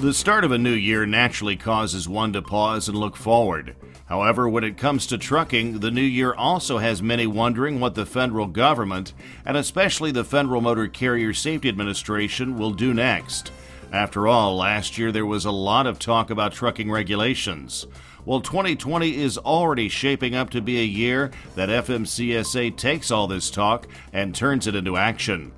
The start of a new year naturally causes one to pause and look forward. However, when it comes to trucking, the new year also has many wondering what the federal government, and especially the Federal Motor Carrier Safety Administration, will do next. After all, last year there was a lot of talk about trucking regulations. Well, 2020 is already shaping up to be a year that FMCSA takes all this talk and turns it into action.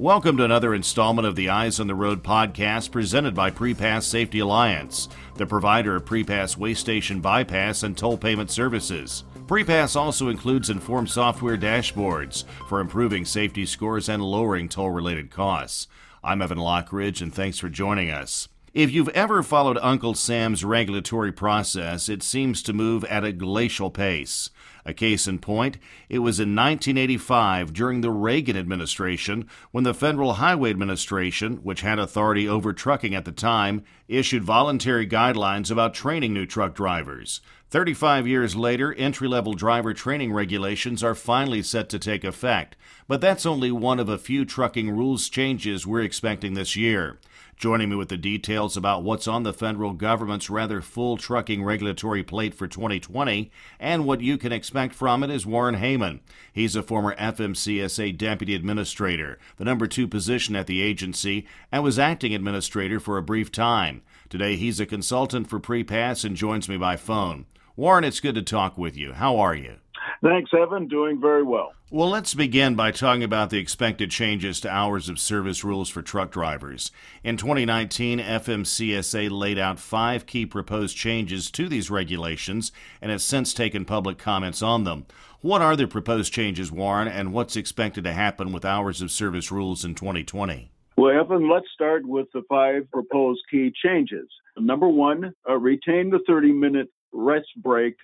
Welcome to another installment of the Eyes on the Road podcast presented by Prepass Safety Alliance, the provider of Prepass Weigh Station Bypass and Toll Payment Services. Prepass also includes informed software dashboards for improving safety scores and lowering toll related costs. I'm Evan Lockridge, and thanks for joining us. If you've ever followed Uncle Sam's regulatory process, it seems to move at a glacial pace. A case in point, it was in 1985 during the Reagan administration when the Federal Highway Administration, which had authority over trucking at the time, issued voluntary guidelines about training new truck drivers. 35 years later, entry level driver training regulations are finally set to take effect, but that's only one of a few trucking rules changes we're expecting this year. Joining me with the details about what's on the federal government's rather full trucking regulatory plate for 2020 and what you can expect from it is Warren Hoemann. He's a former FMCSA deputy administrator, the number two position at the agency, and was acting administrator for a brief time. Today he's a consultant for Prepass and joins me by phone. Warren, it's good to talk with you. How are you? Thanks, Evan. Doing very well. Well, let's begin by talking about the expected changes to hours of service rules for truck drivers. In 2019, FMCSA laid out five key proposed changes to these regulations and has since taken public comments on them. What are the proposed changes, Warren, and what's expected to happen with hours of service rules in 2020? Well, Evan, let's start with the five proposed key changes. Number one, uh, retain the 30 minute rest break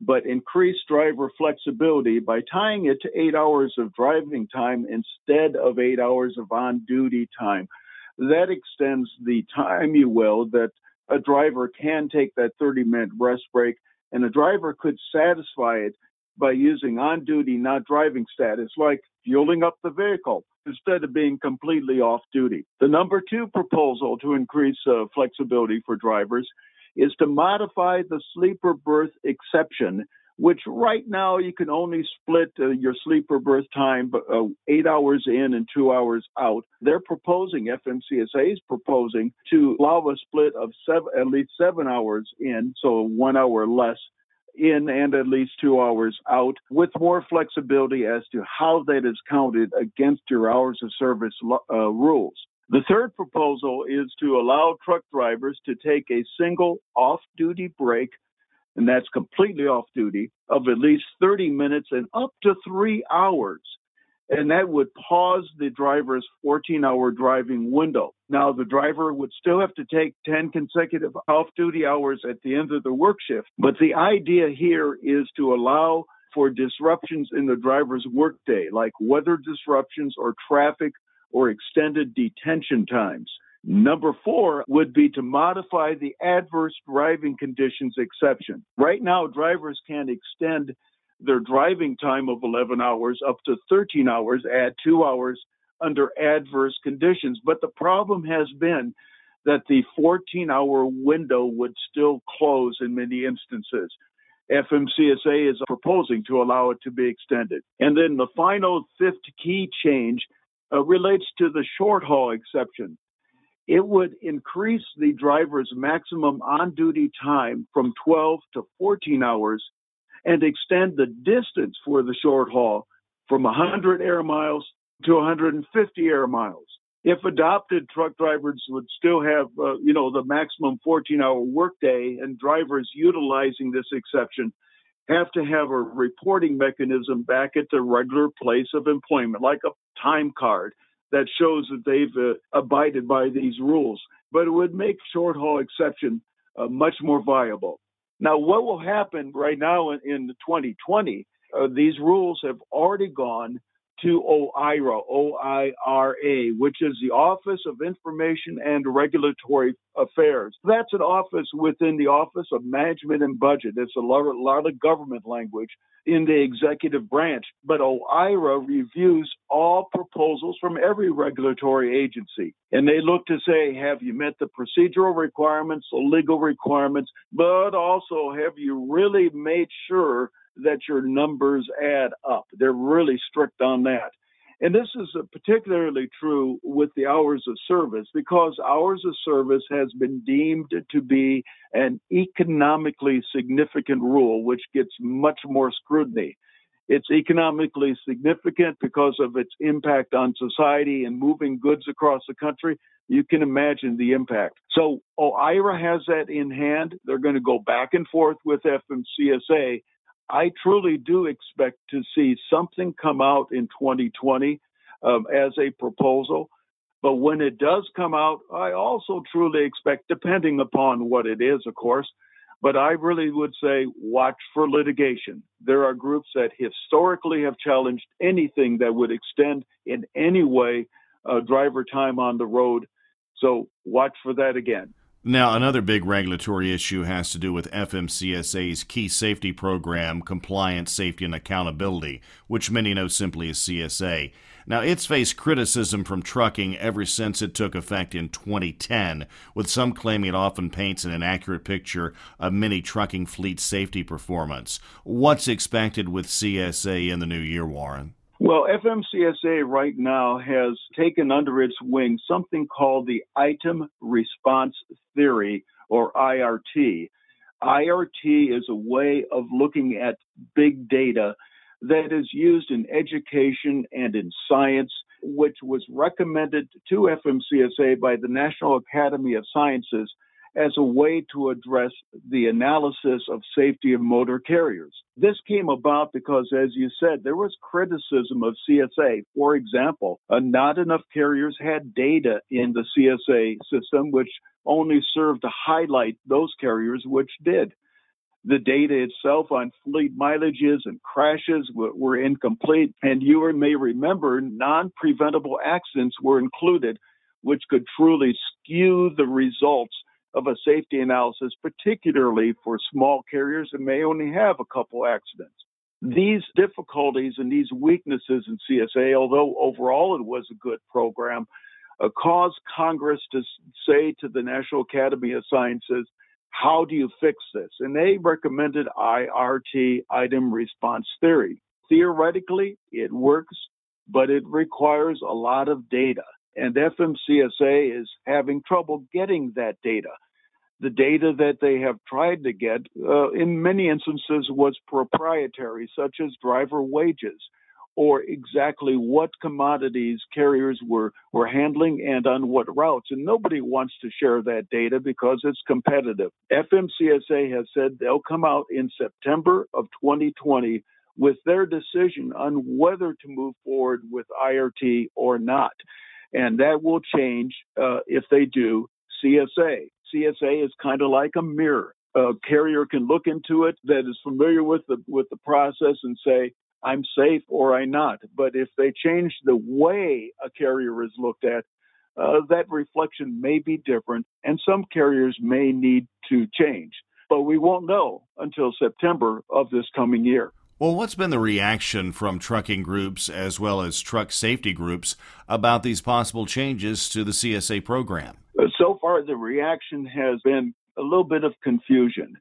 but increase driver flexibility by tying it to eight hours of driving time instead of eight hours of on duty time. That extends the time, you will, that a driver can take that 30 minute rest break, and a driver could satisfy it by using on duty, not driving status, like fueling up the vehicle instead of being completely off duty. The number two proposal to increase uh, flexibility for drivers is to modify the sleeper berth exception, which right now you can only split uh, your sleeper berth time uh, eight hours in and two hours out. They're proposing, FMCSA is proposing to allow a split of seven, at least seven hours in, so one hour less in and at least two hours out with more flexibility as to how that is counted against your hours of service uh, rules. The third proposal is to allow truck drivers to take a single off duty break, and that's completely off duty, of at least 30 minutes and up to three hours. And that would pause the driver's 14 hour driving window. Now, the driver would still have to take 10 consecutive off duty hours at the end of the work shift. But the idea here is to allow for disruptions in the driver's workday, like weather disruptions or traffic or extended detention times. Number four would be to modify the adverse driving conditions exception. Right now, drivers can extend their driving time of 11 hours up to 13 hours, add two hours under adverse conditions. But the problem has been that the 14 hour window would still close in many instances. FMCSA is proposing to allow it to be extended. And then the final fifth key change uh, relates to the short haul exception. It would increase the driver's maximum on duty time from 12 to 14 hours and extend the distance for the short haul from 100 air miles to 150 air miles. If adopted, truck drivers would still have, uh, you know, the maximum 14 hour workday and drivers utilizing this exception have to have a reporting mechanism back at the regular place of employment, like a time card that shows that they've uh, abided by these rules. But it would make short haul exception uh, much more viable. Now, what will happen right now in, in 2020? Uh, these rules have already gone to OIRA, O-I-R-A, which is the Office of Information and Regulatory Affairs. That's an office within the Office of Management and Budget. It's a lot, a lot of government language in the executive branch. But OIRA reviews all proposals from every regulatory agency. And they look to say, have you met the procedural requirements, the legal requirements, but also have you really made sure that your numbers add up. They're really strict on that. And this is uh, particularly true with the hours of service because hours of service has been deemed to be an economically significant rule, which gets much more scrutiny. It's economically significant because of its impact on society and moving goods across the country. You can imagine the impact. So OIRA has that in hand. They're going to go back and forth with FMCSA I truly do expect to see something come out in 2020 um, as a proposal. But when it does come out, I also truly expect, depending upon what it is, of course, but I really would say watch for litigation. There are groups that historically have challenged anything that would extend in any way uh, driver time on the road. So watch for that again. Now, another big regulatory issue has to do with FMCSA's key safety program, Compliance, Safety, and Accountability, which many know simply as CSA. Now, it's faced criticism from trucking ever since it took effect in 2010, with some claiming it often paints an inaccurate picture of many trucking fleet safety performance. What's expected with CSA in the new year, Warren? Well, FMCSA right now has taken under its wing something called the Item Response Theory, or IRT. IRT is a way of looking at big data that is used in education and in science, which was recommended to FMCSA by the National Academy of Sciences as a way to address the analysis of safety of motor carriers. This came about because, as you said, there was criticism of CSA. For example, uh, not enough carriers had data in the CSA system, which only served to highlight those carriers which did. The data itself on fleet mileages and crashes were, incomplete, and you may remember non preventable accidents were included, which could truly skew the results of a safety analysis, particularly for small carriers that may only have a couple accidents. These difficulties and these weaknesses in CSA, although overall it was a good program, uh, caused Congress to say to the National Academy of Sciences, how do you fix this? And they recommended IRT, item response theory. Theoretically, it works, but it requires a lot of data and FMCSA is having trouble getting that data. The data that they have tried to get, uh, in many instances, was proprietary, such as driver wages or exactly what commodities carriers were, were handling and on what routes. And nobody wants to share that data because it's competitive. FMCSA has said they'll come out in September of 2020 with their decision on whether to move forward with IRT or not and that will change uh, if they do CSA. CSA is kind of like a mirror. A carrier can look into it that is familiar with the with the process and say, I'm safe or I'm not. But if they change the way a carrier is looked at, uh, that reflection may be different, and some carriers may need to change. But we won't know until September of this coming year. Well, what's been the reaction from trucking groups as well as truck safety groups about these possible changes to the CSA program? So far, the reaction has been a little bit of confusion.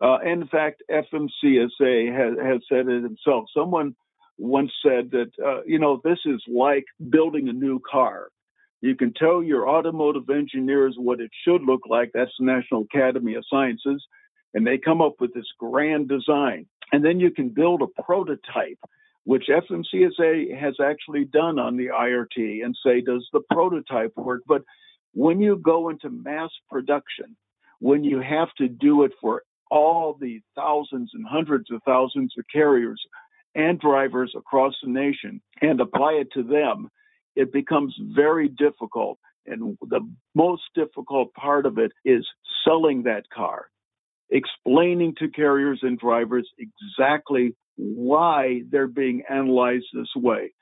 Uh, in fact, FMCSA has, has said it himself. Someone once said that, uh, you know, this is like building a new car. You can tell your automotive engineers what it should look like. That's the National Academy of Sciences. And they come up with this grand design. And then you can build a prototype, which FMCSA has actually done on the IRT and say, does the prototype work? But when you go into mass production, when you have to do it for all the thousands and hundreds of thousands of carriers and drivers across the nation and apply it to them, it becomes very difficult. And the most difficult part of it is selling that car explaining to carriers and drivers exactly why they're being analyzed this way.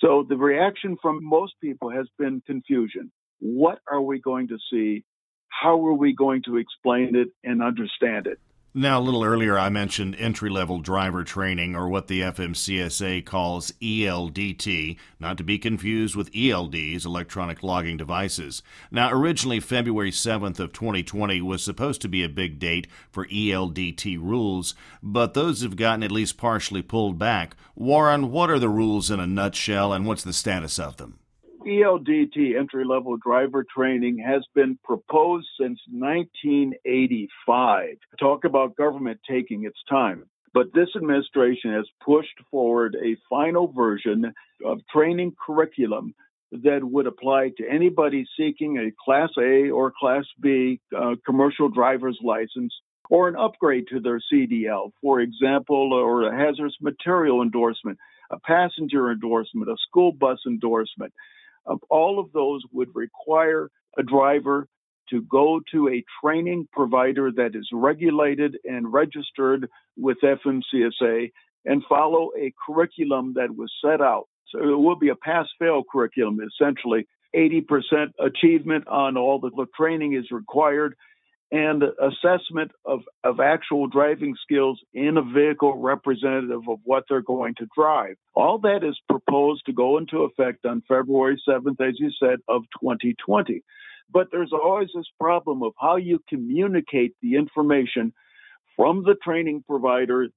So the reaction from most people has been confusion. What are we going to see? How are we going to explain it and understand it? Now, a little earlier, I mentioned entry level driver training, or what the FMCSA calls ELDT, not to be confused with ELDs, electronic logging devices. Now, originally, February 7th of 2020 was supposed to be a big date for ELDT rules, but those have gotten at least partially pulled back. Warren, what are the rules in a nutshell, and what's the status of them? ELDT entry level driver training has been proposed since 1985. Talk about government taking its time. But this administration has pushed forward a final version of training curriculum that would apply to anybody seeking a Class A or Class B uh, commercial driver's license or an upgrade to their CDL, for example, or a hazardous material endorsement, a passenger endorsement, a school bus endorsement all of those would require a driver to go to a training provider that is regulated and registered with FMCSA and follow a curriculum that was set out. So it will be a pass fail curriculum, essentially. 80% achievement on all the training is required and assessment of, of actual driving skills in a vehicle representative of what they're going to drive. All that is proposed to go into effect on February 7th, as you said, of 2020. But there's always this problem of how you communicate the information from the training provider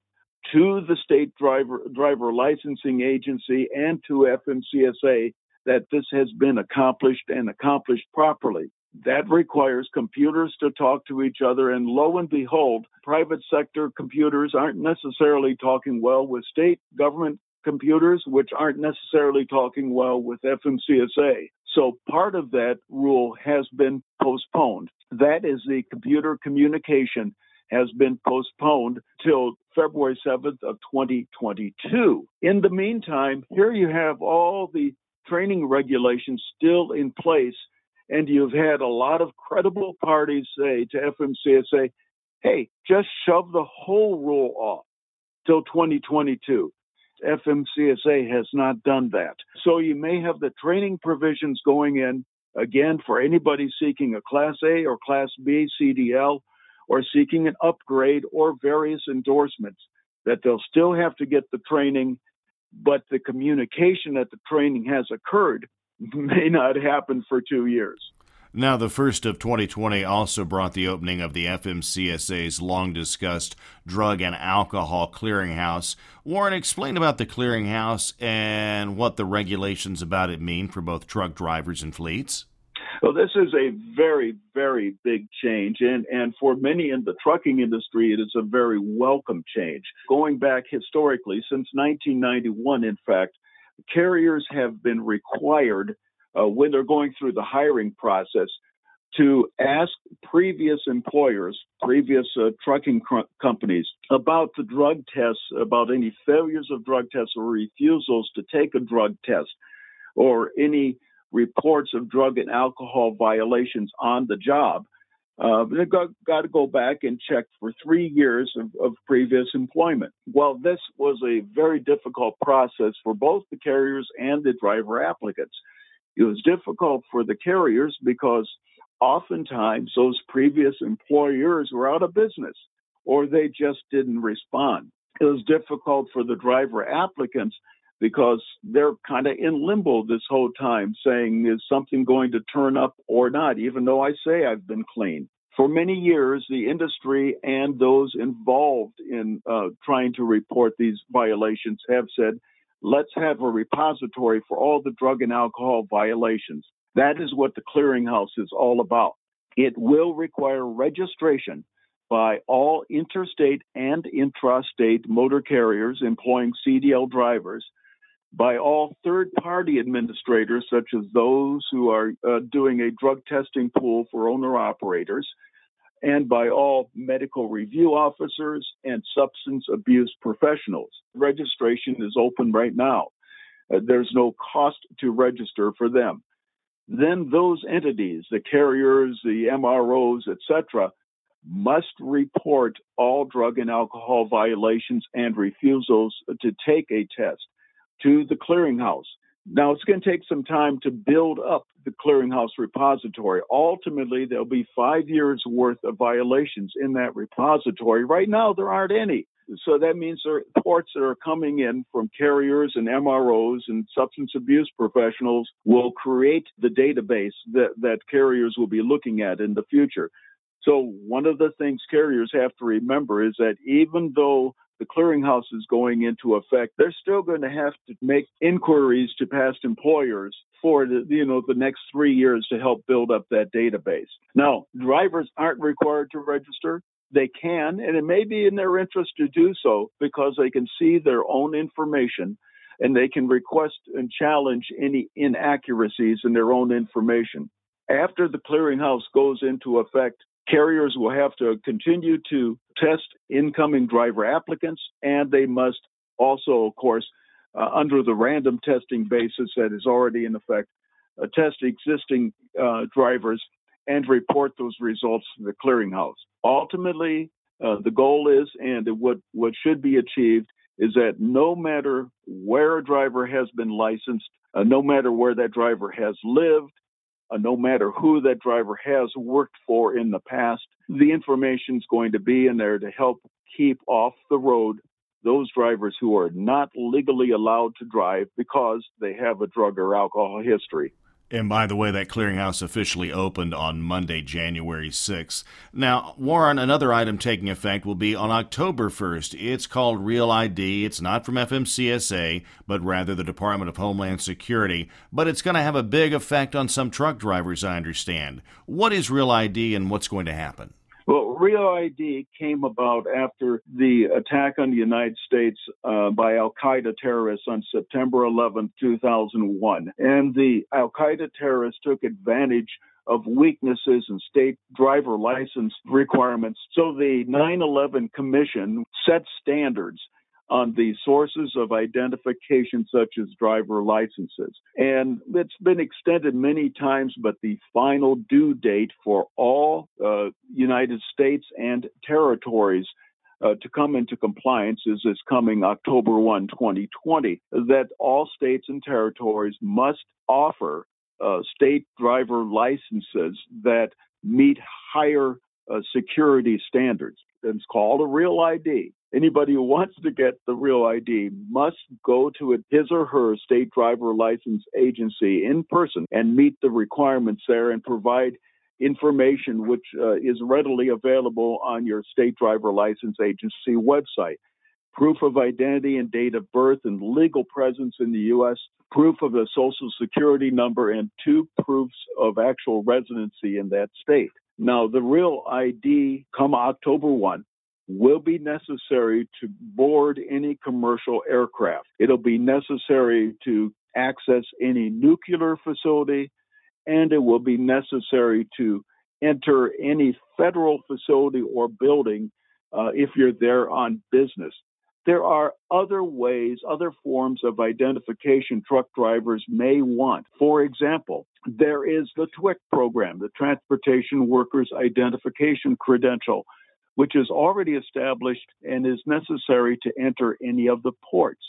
to the state driver driver licensing agency and to FMCSA that this has been accomplished and accomplished properly. That requires computers to talk to each other. And lo and behold, private sector computers aren't necessarily talking well with state government computers, which aren't necessarily talking well with FMCSA. So part of that rule has been postponed. That is the computer communication has been postponed till February 7th of 2022. In the meantime, here you have all the training regulations still in place and you've had a lot of credible parties say to FMCSA, hey, just shove the whole rule off till 2022. FMCSA has not done that. So you may have the training provisions going in again for anybody seeking a Class A or Class B CDL or seeking an upgrade or various endorsements that they'll still have to get the training, but the communication that the training has occurred may not happen for two years. Now, the first of 2020 also brought the opening of the FMCSA's long discussed drug and alcohol clearinghouse. Warren, explain about the clearinghouse and what the regulations about it mean for both truck drivers and fleets. Well, this is a very, very big change. And, and for many in the trucking industry, it is a very welcome change. Going back historically, since 1991, in fact, carriers have been required uh, when they're going through the hiring process to ask previous employers, previous uh, trucking cr- companies about the drug tests, about any failures of drug tests or refusals to take a drug test, or any reports of drug and alcohol violations on the job. Uh, they've got, got, to go back and check for three years of, of, previous employment. Well, this was a very difficult process for both the carriers and the driver applicants. It was difficult for the carriers because oftentimes those previous employers were out of business or they just didn't respond. It was difficult for the driver applicants because they're kind of in limbo this whole time, saying, is something going to turn up or not, even though I say I've been clean. For many years, the industry and those involved in uh, trying to report these violations have said, let's have a repository for all the drug and alcohol violations. That is what the clearinghouse is all about. It will require registration by all interstate and intrastate motor carriers employing CDL drivers by all third party administrators, such as those who are uh, doing a drug testing pool for owner operators, and by all medical review officers and substance abuse professionals. Registration is open right now. Uh, there's no cost to register for them. Then those entities, the carriers, the MROs, etc., must report all drug and alcohol violations and refusals to take a test to the clearinghouse. Now, it's going to take some time to build up the clearinghouse repository. Ultimately, there'll be five years worth of violations in that repository. Right now, there aren't any. So that means there are reports that are coming in from carriers and MROs and substance abuse professionals will create the database that, that carriers will be looking at in the future. So one of the things carriers have to remember is that even though the clearinghouse is going into effect, they're still going to have to make inquiries to past employers for the, you know the next three years to help build up that database. Now, drivers aren't required to register. They can, and it may be in their interest to do so because they can see their own information and they can request and challenge any inaccuracies in their own information. After the clearinghouse goes into effect, carriers will have to continue to test incoming driver applicants, and they must also, of course, uh, under the random testing basis that is already in effect, uh, test existing uh, drivers and report those results to the clearinghouse. Ultimately, uh, the goal is, and what, what should be achieved, is that no matter where a driver has been licensed, uh, no matter where that driver has lived, uh, no matter who that driver has worked for in the past, the information is going to be in there to help keep off the road those drivers who are not legally allowed to drive because they have a drug or alcohol history. And by the way, that clearinghouse officially opened on Monday, January 6th. Now, Warren, another item taking effect will be on October 1st. It's called Real ID. It's not from FMCSA, but rather the Department of Homeland Security. But it's going to have a big effect on some truck drivers, I understand. What is Real ID and what's going to happen? Well, Real ID came about after the attack on the United States uh, by Al Qaeda terrorists on September 11, 2001. And the Al Qaeda terrorists took advantage of weaknesses in state driver license requirements. So the 9 11 Commission set standards on the sources of identification, such as driver licenses. And it's been extended many times, but the final due date for all uh, United States and territories uh, to come into compliance is, is coming October 1, 2020, that all states and territories must offer uh, state driver licenses that meet higher uh, security standards. It's called a real ID. Anybody who wants to get the real ID must go to his or her state driver license agency in person and meet the requirements there and provide information which uh, is readily available on your state driver license agency website. Proof of identity and date of birth and legal presence in the U.S., proof of a social security number, and two proofs of actual residency in that state. Now, the real ID come October 1 will be necessary to board any commercial aircraft. It'll be necessary to access any nuclear facility, and it will be necessary to enter any federal facility or building uh, if you're there on business. There are other ways, other forms of identification truck drivers may want. For example, there is the TWIC program, the Transportation Workers Identification Credential, which is already established and is necessary to enter any of the ports.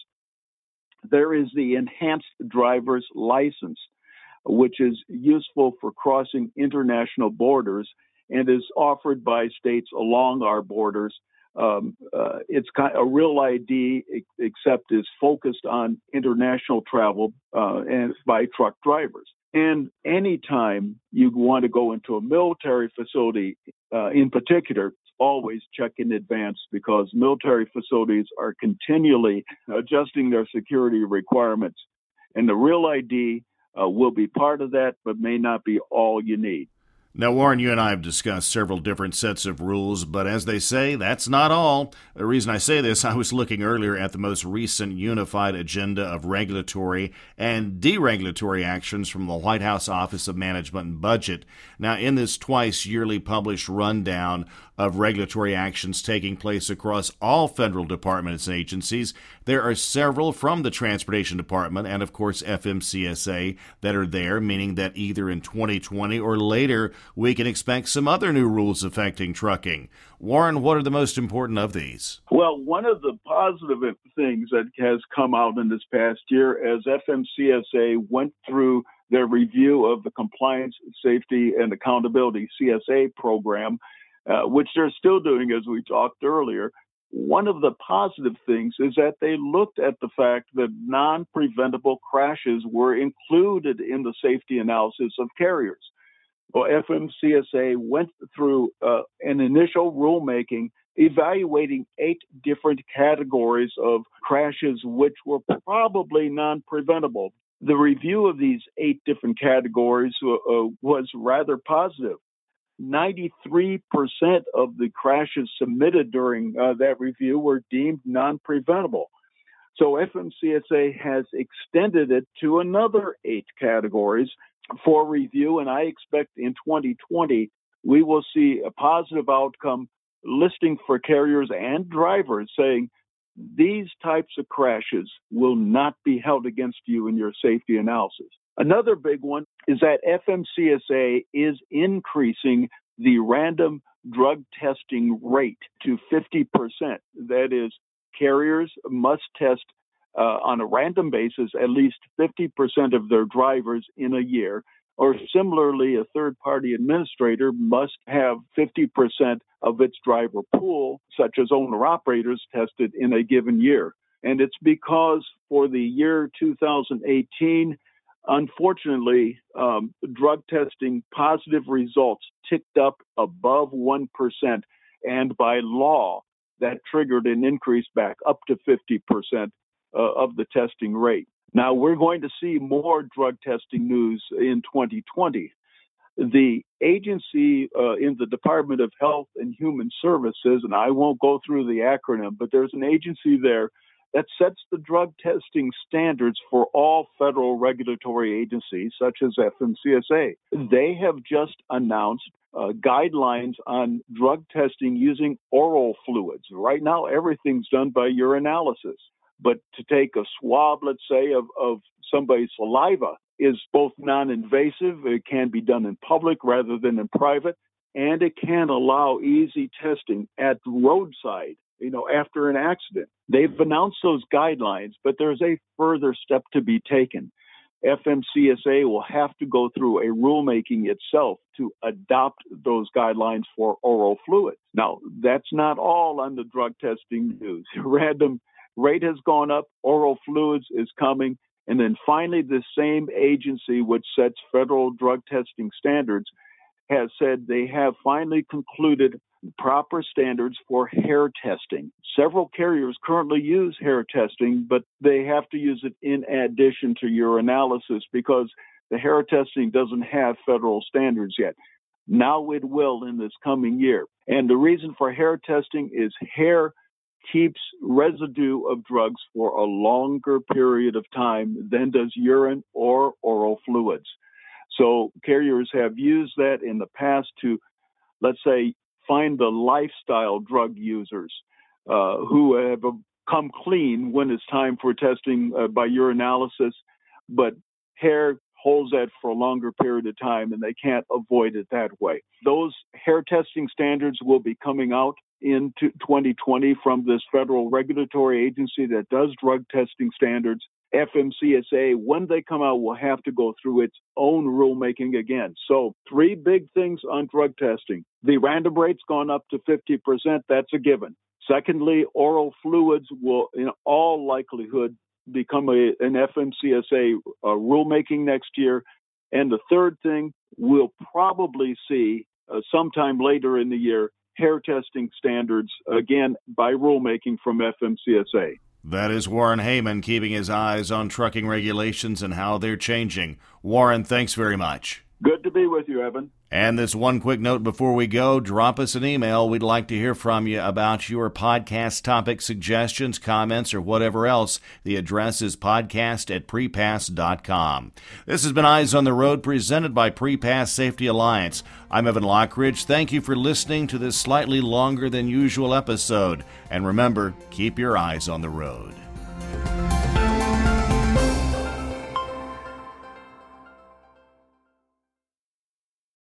There is the enhanced driver's license, which is useful for crossing international borders and is offered by states along our borders. Um, uh, it's kind of a real ID, except is focused on international travel uh, and by truck drivers. And anytime you want to go into a military facility, uh, in particular, always check in advance because military facilities are continually adjusting their security requirements. And the Real ID uh, will be part of that, but may not be all you need. Now, Warren, you and I have discussed several different sets of rules, but as they say, that's not all. The reason I say this, I was looking earlier at the most recent unified agenda of regulatory and deregulatory actions from the White House Office of Management and Budget. Now, in this twice yearly published rundown of regulatory actions taking place across all federal departments and agencies, there are several from the Transportation Department and, of course, FMCSA that are there, meaning that either in 2020 or later, we can expect some other new rules affecting trucking. Warren, what are the most important of these? Well, one of the positive things that has come out in this past year as FMCSA went through their review of the Compliance, Safety, and Accountability CSA program, uh, which they're still doing as we talked earlier. One of the positive things is that they looked at the fact that non preventable crashes were included in the safety analysis of carriers. Well, FMCSA went through uh, an initial rulemaking evaluating eight different categories of crashes which were probably non preventable. The review of these eight different categories uh, uh was rather positive. 93% of the crashes submitted during uh, that review were deemed non preventable. So FMCSA has extended it to another eight categories for review, and I expect in 2020 we will see a positive outcome listing for carriers and drivers saying these types of crashes will not be held against you in your safety analysis. Another big one is that FMCSA is increasing the random drug testing rate to 50%. That is, carriers must test uh, on a random basis at least 50% of their drivers in a year. Or similarly, a third party administrator must have 50% of its driver pool, such as owner operators, tested in a given year. And it's because for the year 2018, unfortunately, um, drug testing positive results ticked up above 1%. And by law, that triggered an increase back up to 50% uh, of the testing rate. Now, we're going to see more drug testing news in 2020. The agency uh, in the Department of Health and Human Services, and I won't go through the acronym, but there's an agency there that sets the drug testing standards for all federal regulatory agencies, such as FMCSA. They have just announced uh, guidelines on drug testing using oral fluids. Right now, everything's done by urinalysis. But to take a swab, let's say, of, of somebody's saliva is both non invasive, it can be done in public rather than in private, and it can allow easy testing at roadside you know, after an accident. They've announced those guidelines, but there's a further step to be taken. FMCSA will have to go through a rulemaking itself to adopt those guidelines for oral fluids. Now, that's not all on the drug testing news. Random rate has gone up, oral fluids is coming, and then finally, the same agency which sets federal drug testing standards has said they have finally concluded proper standards for hair testing. Several carriers currently use hair testing, but they have to use it in addition to urinalysis because the hair testing doesn't have federal standards yet. Now it will in this coming year. And the reason for hair testing is hair keeps residue of drugs for a longer period of time than does urine or oral fluids. So carriers have used that in the past to, let's say, find the lifestyle drug users uh, who have come clean when it's time for testing uh, by urinalysis, but hair holds that for a longer period of time and they can't avoid it that way. Those hair testing standards will be coming out in 2020 from this federal regulatory agency that does drug testing standards. FMCSA, when they come out, will have to go through its own rulemaking again. So, three big things on drug testing. The random rate's gone up to 50%. That's a given. Secondly, oral fluids will, in all likelihood, become a, an FMCSA uh, rulemaking next year. And the third thing, we'll probably see uh, sometime later in the year hair testing standards, again, by rulemaking from FMCSA. That is Warren Hoemann keeping his eyes on trucking regulations and how they're changing. Warren, thanks very much. Good to be with you, Evan. And this one quick note before we go drop us an email. We'd like to hear from you about your podcast topic suggestions, comments, or whatever else. The address is podcast at prepass.com. This has been Eyes on the Road presented by Prepass Safety Alliance. I'm Evan Lockridge. Thank you for listening to this slightly longer than usual episode. And remember, keep your eyes on the road.